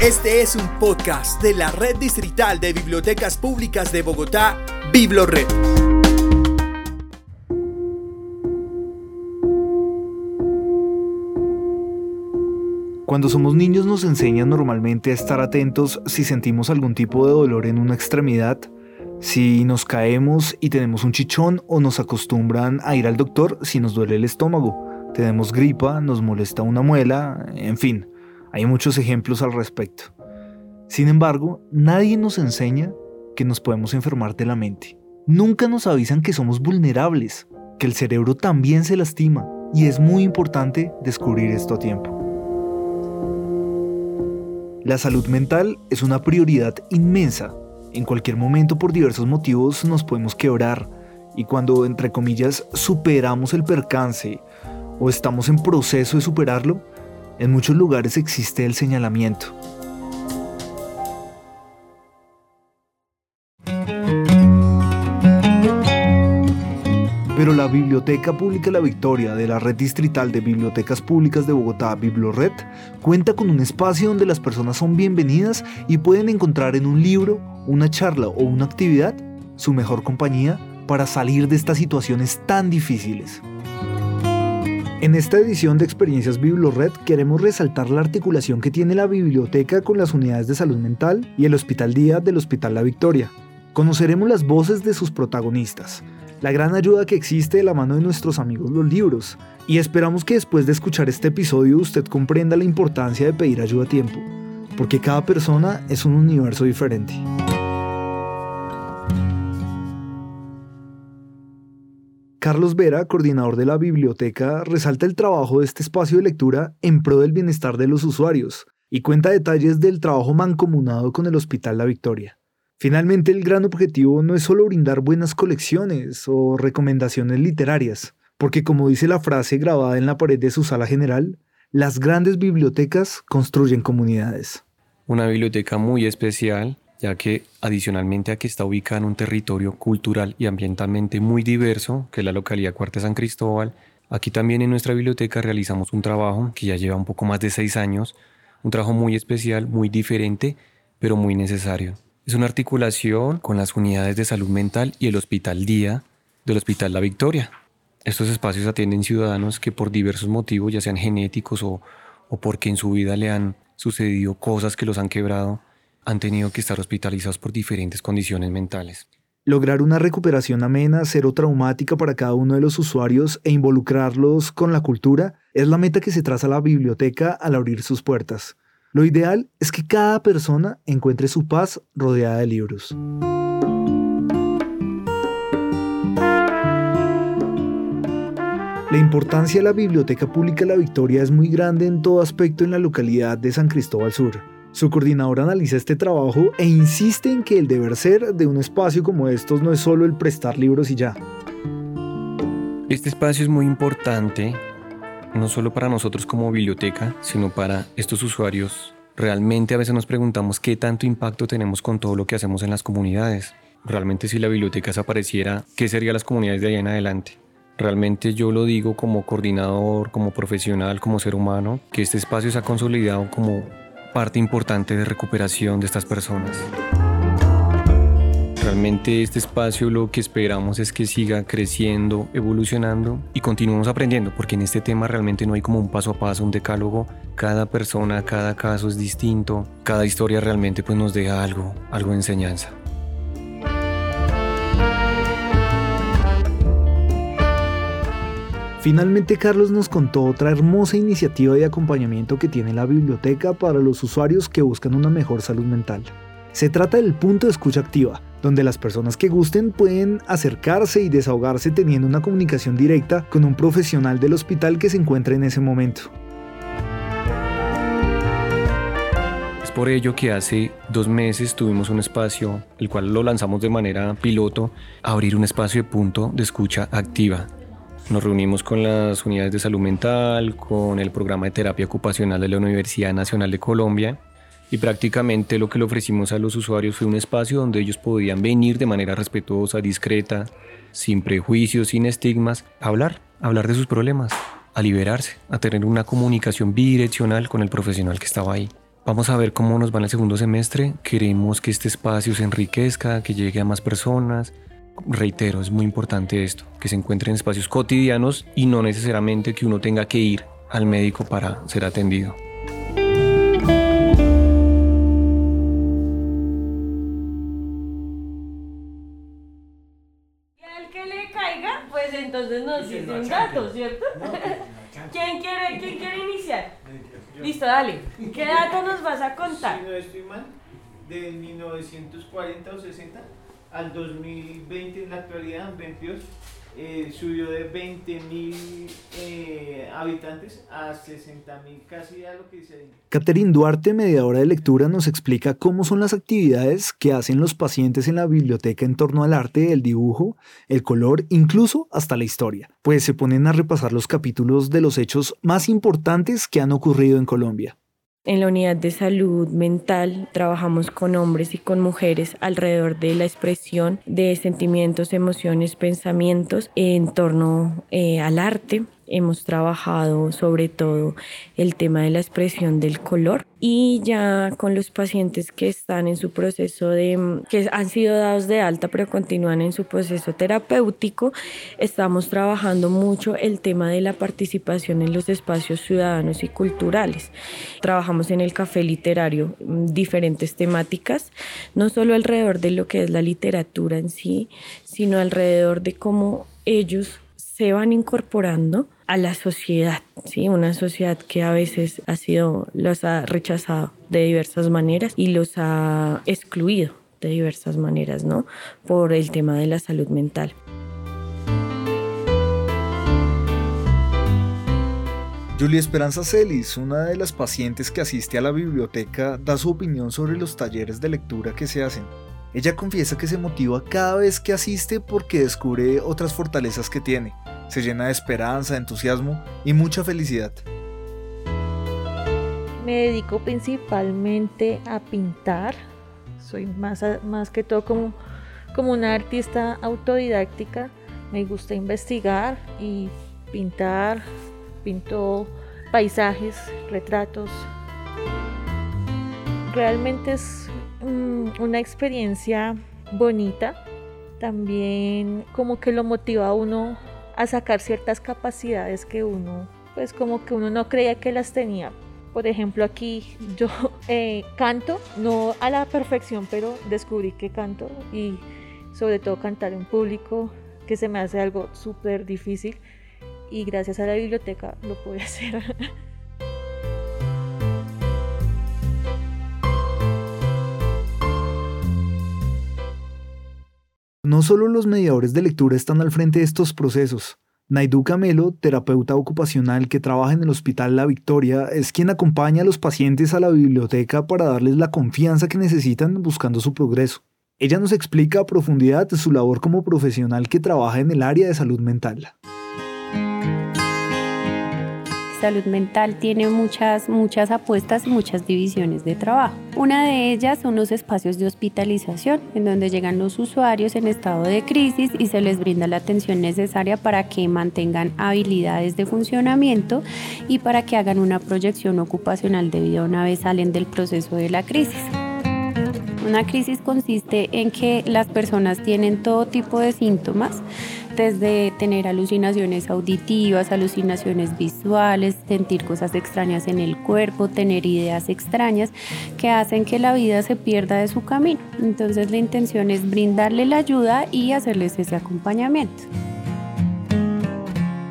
Este es un podcast de la Red Distrital de Bibliotecas Públicas de Bogotá, BibloRed. Cuando somos niños nos enseñan normalmente a estar atentos si sentimos algún tipo de dolor en una extremidad, si nos caemos y tenemos un chichón o nos acostumbran a ir al doctor si nos duele el estómago, tenemos gripa, nos molesta una muela, en fin. Hay muchos ejemplos al respecto. Sin embargo, nadie nos enseña que nos podemos enfermar de la mente. Nunca nos avisan que somos vulnerables, que el cerebro también se lastima y es muy importante descubrir esto a tiempo. La salud mental es una prioridad inmensa. En cualquier momento por diversos motivos nos podemos quebrar y cuando, entre comillas, superamos el percance o estamos en proceso de superarlo, en muchos lugares existe el señalamiento. Pero la Biblioteca Pública La Victoria de la Red Distrital de Bibliotecas Públicas de Bogotá, BibloRed, cuenta con un espacio donde las personas son bienvenidas y pueden encontrar en un libro, una charla o una actividad su mejor compañía para salir de estas situaciones tan difíciles. En esta edición de Experiencias BibloRed queremos resaltar la articulación que tiene la biblioteca con las unidades de salud mental y el Hospital Día del Hospital La Victoria. Conoceremos las voces de sus protagonistas, la gran ayuda que existe de la mano de nuestros amigos los libros, y esperamos que después de escuchar este episodio usted comprenda la importancia de pedir ayuda a tiempo, porque cada persona es un universo diferente. Carlos Vera, coordinador de la biblioteca, resalta el trabajo de este espacio de lectura en pro del bienestar de los usuarios y cuenta detalles del trabajo mancomunado con el Hospital La Victoria. Finalmente, el gran objetivo no es solo brindar buenas colecciones o recomendaciones literarias, porque como dice la frase grabada en la pared de su sala general, las grandes bibliotecas construyen comunidades. Una biblioteca muy especial ya que adicionalmente a que está ubicada en un territorio cultural y ambientalmente muy diverso, que es la localidad Cuarta San Cristóbal, aquí también en nuestra biblioteca realizamos un trabajo que ya lleva un poco más de seis años, un trabajo muy especial, muy diferente, pero muy necesario. Es una articulación con las unidades de salud mental y el Hospital Día del Hospital La Victoria. Estos espacios atienden ciudadanos que por diversos motivos, ya sean genéticos o, o porque en su vida le han sucedido cosas que los han quebrado, han tenido que estar hospitalizados por diferentes condiciones mentales. Lograr una recuperación amena, cero traumática para cada uno de los usuarios e involucrarlos con la cultura es la meta que se traza la biblioteca al abrir sus puertas. Lo ideal es que cada persona encuentre su paz rodeada de libros. La importancia de la Biblioteca Pública La Victoria es muy grande en todo aspecto en la localidad de San Cristóbal Sur. Su coordinador analiza este trabajo e insiste en que el deber ser de un espacio como estos no es solo el prestar libros y ya. Este espacio es muy importante, no solo para nosotros como biblioteca, sino para estos usuarios. Realmente a veces nos preguntamos qué tanto impacto tenemos con todo lo que hacemos en las comunidades. Realmente si la biblioteca desapareciera, ¿qué serían las comunidades de ahí en adelante? Realmente yo lo digo como coordinador, como profesional, como ser humano, que este espacio se ha consolidado como parte importante de recuperación de estas personas. Realmente este espacio lo que esperamos es que siga creciendo, evolucionando y continuemos aprendiendo, porque en este tema realmente no hay como un paso a paso, un decálogo. Cada persona, cada caso es distinto, cada historia realmente pues nos deja algo, algo de enseñanza. Finalmente Carlos nos contó otra hermosa iniciativa de acompañamiento que tiene la biblioteca para los usuarios que buscan una mejor salud mental. Se trata del punto de escucha activa, donde las personas que gusten pueden acercarse y desahogarse teniendo una comunicación directa con un profesional del hospital que se encuentra en ese momento. Es por ello que hace dos meses tuvimos un espacio, el cual lo lanzamos de manera piloto, a abrir un espacio de punto de escucha activa nos reunimos con las unidades de salud mental, con el programa de terapia ocupacional de la Universidad Nacional de Colombia y prácticamente lo que le ofrecimos a los usuarios fue un espacio donde ellos podían venir de manera respetuosa, discreta, sin prejuicios, sin estigmas, a hablar, a hablar de sus problemas, a liberarse, a tener una comunicación bidireccional con el profesional que estaba ahí. Vamos a ver cómo nos va en el segundo semestre. Queremos que este espacio se enriquezca, que llegue a más personas. Reitero, es muy importante esto, que se encuentre en espacios cotidianos y no necesariamente que uno tenga que ir al médico para ser atendido. Y al que le caiga, pues entonces nos dice un dato, ¿cierto? ¿Quién quiere, ¿Quién quiere iniciar? Listo, dale. ¿Qué dato nos vas a contar? Si no estoy mal, de 1940 o 60 al 2020 en la actualidad, 22, eh, subió de 20.000 eh, habitantes a 60.000, casi a lo que dice. Catherine Duarte, mediadora de lectura, nos explica cómo son las actividades que hacen los pacientes en la biblioteca en torno al arte, el dibujo, el color, incluso hasta la historia, pues se ponen a repasar los capítulos de los hechos más importantes que han ocurrido en Colombia. En la unidad de salud mental trabajamos con hombres y con mujeres alrededor de la expresión de sentimientos, emociones, pensamientos en torno eh, al arte. Hemos trabajado sobre todo el tema de la expresión del color y ya con los pacientes que están en su proceso de, que han sido dados de alta pero continúan en su proceso terapéutico, estamos trabajando mucho el tema de la participación en los espacios ciudadanos y culturales. Trabajamos en el café literario mm, diferentes temáticas, no solo alrededor de lo que es la literatura en sí, sino alrededor de cómo ellos se van incorporando a la sociedad, ¿sí? una sociedad que a veces ha sido, los ha rechazado de diversas maneras y los ha excluido de diversas maneras, ¿no? Por el tema de la salud mental. Julia Esperanza Celis, una de las pacientes que asiste a la biblioteca, da su opinión sobre los talleres de lectura que se hacen. Ella confiesa que se motiva cada vez que asiste porque descubre otras fortalezas que tiene. Se llena de esperanza, entusiasmo y mucha felicidad. Me dedico principalmente a pintar. Soy más, más que todo como, como una artista autodidáctica. Me gusta investigar y pintar. Pinto paisajes, retratos. Realmente es una experiencia bonita, también como que lo motiva a uno a sacar ciertas capacidades que uno, pues como que uno no creía que las tenía. Por ejemplo, aquí yo eh, canto, no a la perfección, pero descubrí que canto y sobre todo cantar en público, que se me hace algo súper difícil y gracias a la biblioteca lo pude hacer. No solo los mediadores de lectura están al frente de estos procesos. Naidu Camelo, terapeuta ocupacional que trabaja en el Hospital La Victoria, es quien acompaña a los pacientes a la biblioteca para darles la confianza que necesitan buscando su progreso. Ella nos explica a profundidad su labor como profesional que trabaja en el área de salud mental salud mental tiene muchas, muchas apuestas y muchas divisiones de trabajo. Una de ellas son los espacios de hospitalización, en donde llegan los usuarios en estado de crisis y se les brinda la atención necesaria para que mantengan habilidades de funcionamiento y para que hagan una proyección ocupacional de vida una vez salen del proceso de la crisis. Una crisis consiste en que las personas tienen todo tipo de síntomas, desde tener alucinaciones auditivas, alucinaciones visuales, sentir cosas extrañas en el cuerpo, tener ideas extrañas que hacen que la vida se pierda de su camino. Entonces la intención es brindarle la ayuda y hacerles ese acompañamiento.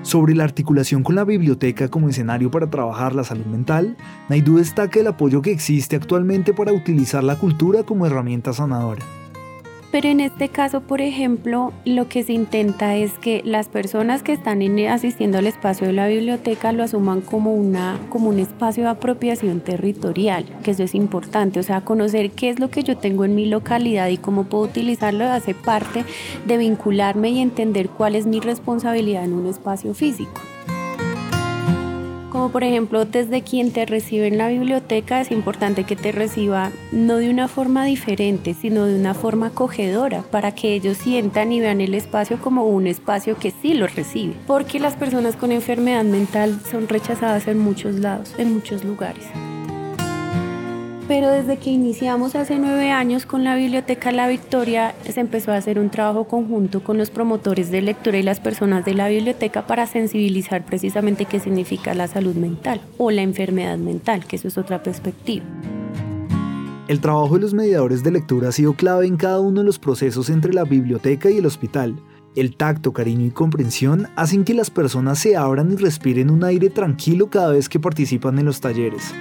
Sobre la articulación con la biblioteca como escenario para trabajar la salud mental, Naidu destaca el apoyo que existe actualmente para utilizar la cultura como herramienta sanadora. Pero en este caso, por ejemplo, lo que se intenta es que las personas que están asistiendo al espacio de la biblioteca lo asuman como, una, como un espacio de apropiación territorial, que eso es importante, o sea, conocer qué es lo que yo tengo en mi localidad y cómo puedo utilizarlo hace parte de vincularme y entender cuál es mi responsabilidad en un espacio físico por ejemplo desde quien te recibe en la biblioteca es importante que te reciba no de una forma diferente, sino de una forma acogedora para que ellos sientan y vean el espacio como un espacio que sí los recibe, porque las personas con enfermedad mental son rechazadas en muchos lados, en muchos lugares. Pero desde que iniciamos hace nueve años con la Biblioteca La Victoria, se empezó a hacer un trabajo conjunto con los promotores de lectura y las personas de la biblioteca para sensibilizar precisamente qué significa la salud mental o la enfermedad mental, que eso es otra perspectiva. El trabajo de los mediadores de lectura ha sido clave en cada uno de los procesos entre la biblioteca y el hospital. El tacto, cariño y comprensión hacen que las personas se abran y respiren un aire tranquilo cada vez que participan en los talleres.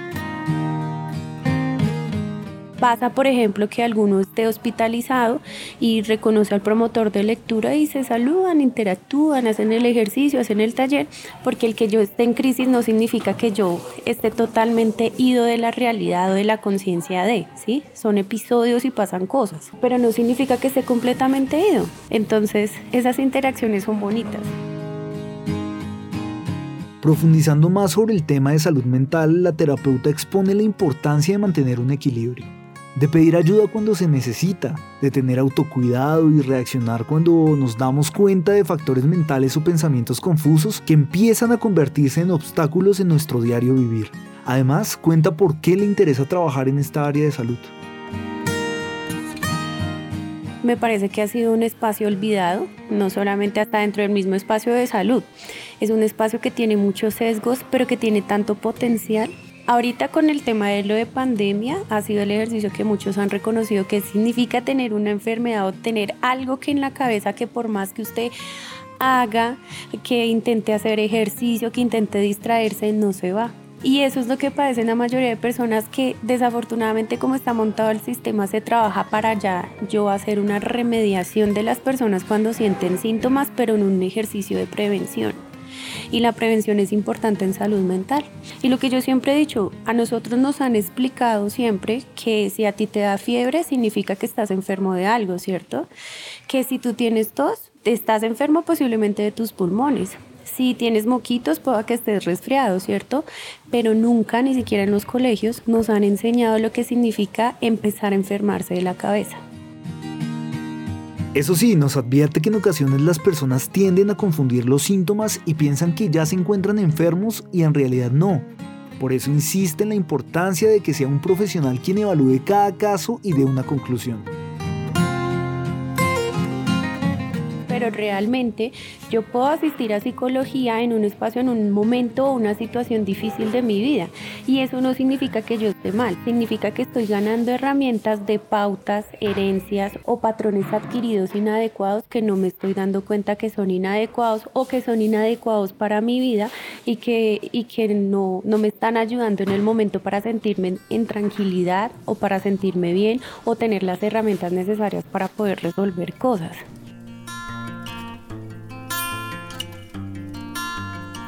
Pasa, por ejemplo, que alguno esté hospitalizado y reconoce al promotor de lectura y se saludan, interactúan, hacen el ejercicio, hacen el taller, porque el que yo esté en crisis no significa que yo esté totalmente ido de la realidad o de la conciencia de, ¿sí? Son episodios y pasan cosas, pero no significa que esté completamente ido. Entonces, esas interacciones son bonitas. Profundizando más sobre el tema de salud mental, la terapeuta expone la importancia de mantener un equilibrio de pedir ayuda cuando se necesita, de tener autocuidado y reaccionar cuando nos damos cuenta de factores mentales o pensamientos confusos que empiezan a convertirse en obstáculos en nuestro diario vivir. Además, cuenta por qué le interesa trabajar en esta área de salud. Me parece que ha sido un espacio olvidado, no solamente hasta dentro del mismo espacio de salud. Es un espacio que tiene muchos sesgos, pero que tiene tanto potencial Ahorita con el tema de lo de pandemia ha sido el ejercicio que muchos han reconocido que significa tener una enfermedad o tener algo que en la cabeza que por más que usted haga, que intente hacer ejercicio, que intente distraerse, no se va. Y eso es lo que padecen la mayoría de personas que desafortunadamente como está montado el sistema se trabaja para ya yo hacer una remediación de las personas cuando sienten síntomas, pero en un ejercicio de prevención y la prevención es importante en salud mental. Y lo que yo siempre he dicho, a nosotros nos han explicado siempre que si a ti te da fiebre significa que estás enfermo de algo, ¿cierto? Que si tú tienes tos, estás enfermo posiblemente de tus pulmones. Si tienes moquitos, pueda que estés resfriado, ¿cierto? Pero nunca, ni siquiera en los colegios, nos han enseñado lo que significa empezar a enfermarse de la cabeza. Eso sí, nos advierte que en ocasiones las personas tienden a confundir los síntomas y piensan que ya se encuentran enfermos y en realidad no. Por eso insiste en la importancia de que sea un profesional quien evalúe cada caso y dé una conclusión. Pero realmente yo puedo asistir a psicología en un espacio, en un momento o una situación difícil de mi vida. Y eso no significa que yo esté mal, significa que estoy ganando herramientas de pautas, herencias o patrones adquiridos inadecuados que no me estoy dando cuenta que son inadecuados o que son inadecuados para mi vida y que, y que no, no me están ayudando en el momento para sentirme en tranquilidad o para sentirme bien o tener las herramientas necesarias para poder resolver cosas.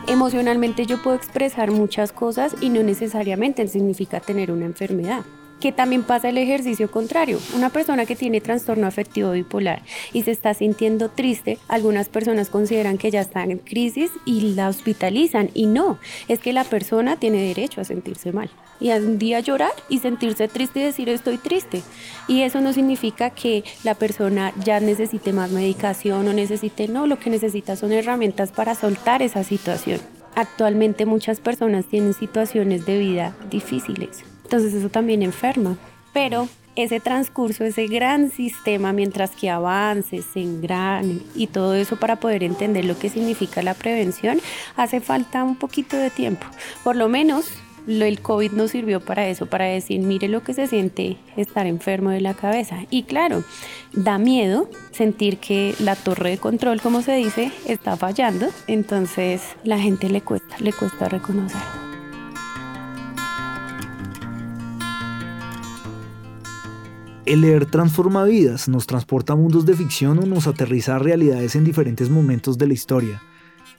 Emocionalmente yo puedo expresar muchas cosas y no necesariamente significa tener una enfermedad que también pasa el ejercicio contrario. Una persona que tiene trastorno afectivo bipolar y se está sintiendo triste, algunas personas consideran que ya está en crisis y la hospitalizan y no, es que la persona tiene derecho a sentirse mal y a un día llorar y sentirse triste y decir estoy triste. Y eso no significa que la persona ya necesite más medicación o necesite, no, lo que necesita son herramientas para soltar esa situación. Actualmente muchas personas tienen situaciones de vida difíciles, entonces eso también enferma. Pero ese transcurso, ese gran sistema, mientras que avance, se engrane y todo eso para poder entender lo que significa la prevención, hace falta un poquito de tiempo. Por lo menos el COVID nos sirvió para eso, para decir, mire lo que se siente estar enfermo de la cabeza. Y claro, da miedo sentir que la torre de control, como se dice, está fallando. Entonces la gente le cuesta, le cuesta reconocer. El leer transforma vidas, nos transporta a mundos de ficción o nos aterriza a realidades en diferentes momentos de la historia.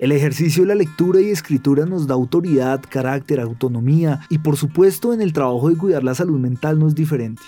El ejercicio de la lectura y escritura nos da autoridad, carácter, autonomía y por supuesto en el trabajo de cuidar la salud mental no es diferente.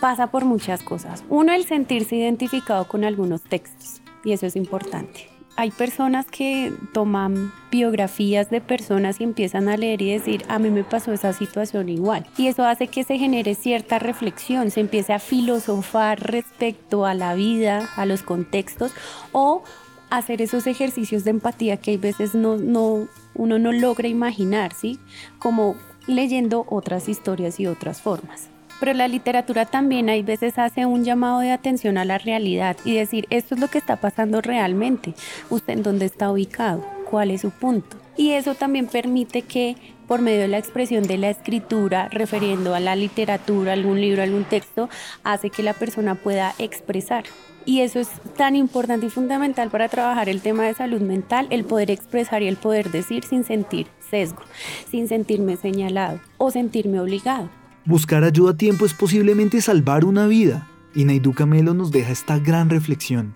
Pasa por muchas cosas. Uno, el sentirse identificado con algunos textos y eso es importante. Hay personas que toman biografías de personas y empiezan a leer y decir, a mí me pasó esa situación igual. Y eso hace que se genere cierta reflexión, se empiece a filosofar respecto a la vida, a los contextos o hacer esos ejercicios de empatía que hay veces no, no, uno no logra imaginar, ¿sí? Como leyendo otras historias y otras formas. Pero la literatura también hay veces hace un llamado de atención a la realidad y decir, esto es lo que está pasando realmente, usted en dónde está ubicado, cuál es su punto. Y eso también permite que por medio de la expresión de la escritura, refiriendo a la literatura, algún libro, algún texto, hace que la persona pueda expresar. Y eso es tan importante y fundamental para trabajar el tema de salud mental, el poder expresar y el poder decir sin sentir sesgo, sin sentirme señalado o sentirme obligado. Buscar ayuda a tiempo es posiblemente salvar una vida. Y Naidu Camelo nos deja esta gran reflexión.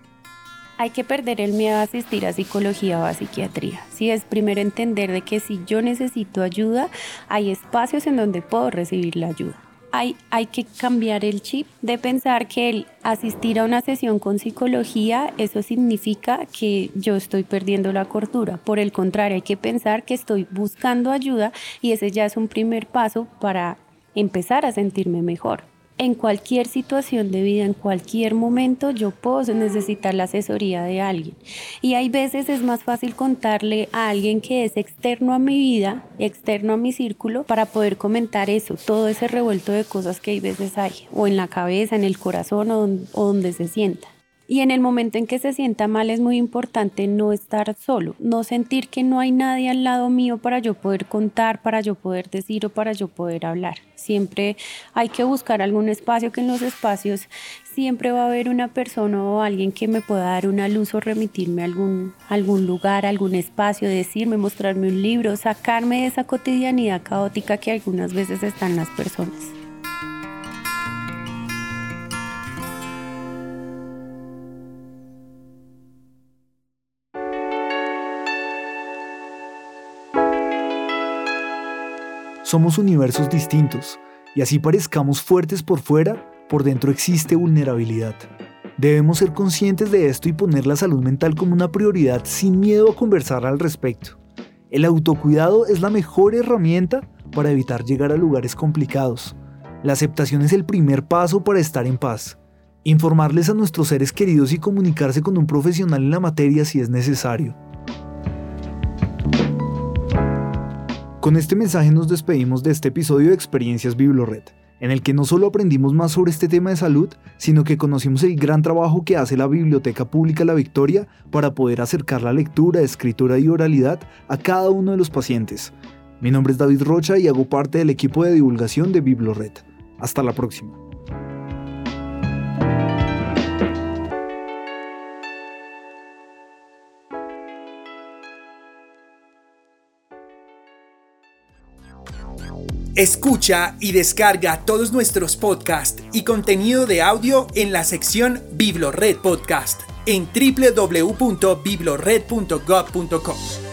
Hay que perder el miedo a asistir a psicología o a psiquiatría. Si es primero entender de que si yo necesito ayuda, hay espacios en donde puedo recibir la ayuda. Hay, hay, que cambiar el chip de pensar que el asistir a una sesión con psicología, eso significa que yo estoy perdiendo la cordura. Por el contrario, hay que pensar que estoy buscando ayuda y ese ya es un primer paso para empezar a sentirme mejor. En cualquier situación de vida, en cualquier momento, yo puedo necesitar la asesoría de alguien. Y hay veces es más fácil contarle a alguien que es externo a mi vida, externo a mi círculo, para poder comentar eso, todo ese revuelto de cosas que hay veces hay, o en la cabeza, en el corazón, o, o donde se sienta. Y en el momento en que se sienta mal es muy importante no estar solo, no sentir que no hay nadie al lado mío para yo poder contar, para yo poder decir o para yo poder hablar. Siempre hay que buscar algún espacio que en los espacios siempre va a haber una persona o alguien que me pueda dar una luz o remitirme a algún, algún lugar, algún espacio, decirme, mostrarme un libro, sacarme de esa cotidianidad caótica que algunas veces están las personas. Somos universos distintos, y así parezcamos fuertes por fuera, por dentro existe vulnerabilidad. Debemos ser conscientes de esto y poner la salud mental como una prioridad sin miedo a conversar al respecto. El autocuidado es la mejor herramienta para evitar llegar a lugares complicados. La aceptación es el primer paso para estar en paz. Informarles a nuestros seres queridos y comunicarse con un profesional en la materia si es necesario. Con este mensaje nos despedimos de este episodio de Experiencias Biblored, en el que no solo aprendimos más sobre este tema de salud, sino que conocimos el gran trabajo que hace la Biblioteca Pública La Victoria para poder acercar la lectura, escritura y oralidad a cada uno de los pacientes. Mi nombre es David Rocha y hago parte del equipo de divulgación de Biblored. Hasta la próxima. Escucha y descarga todos nuestros podcasts y contenido de audio en la sección Biblored Podcast en www.biblored.gov.com.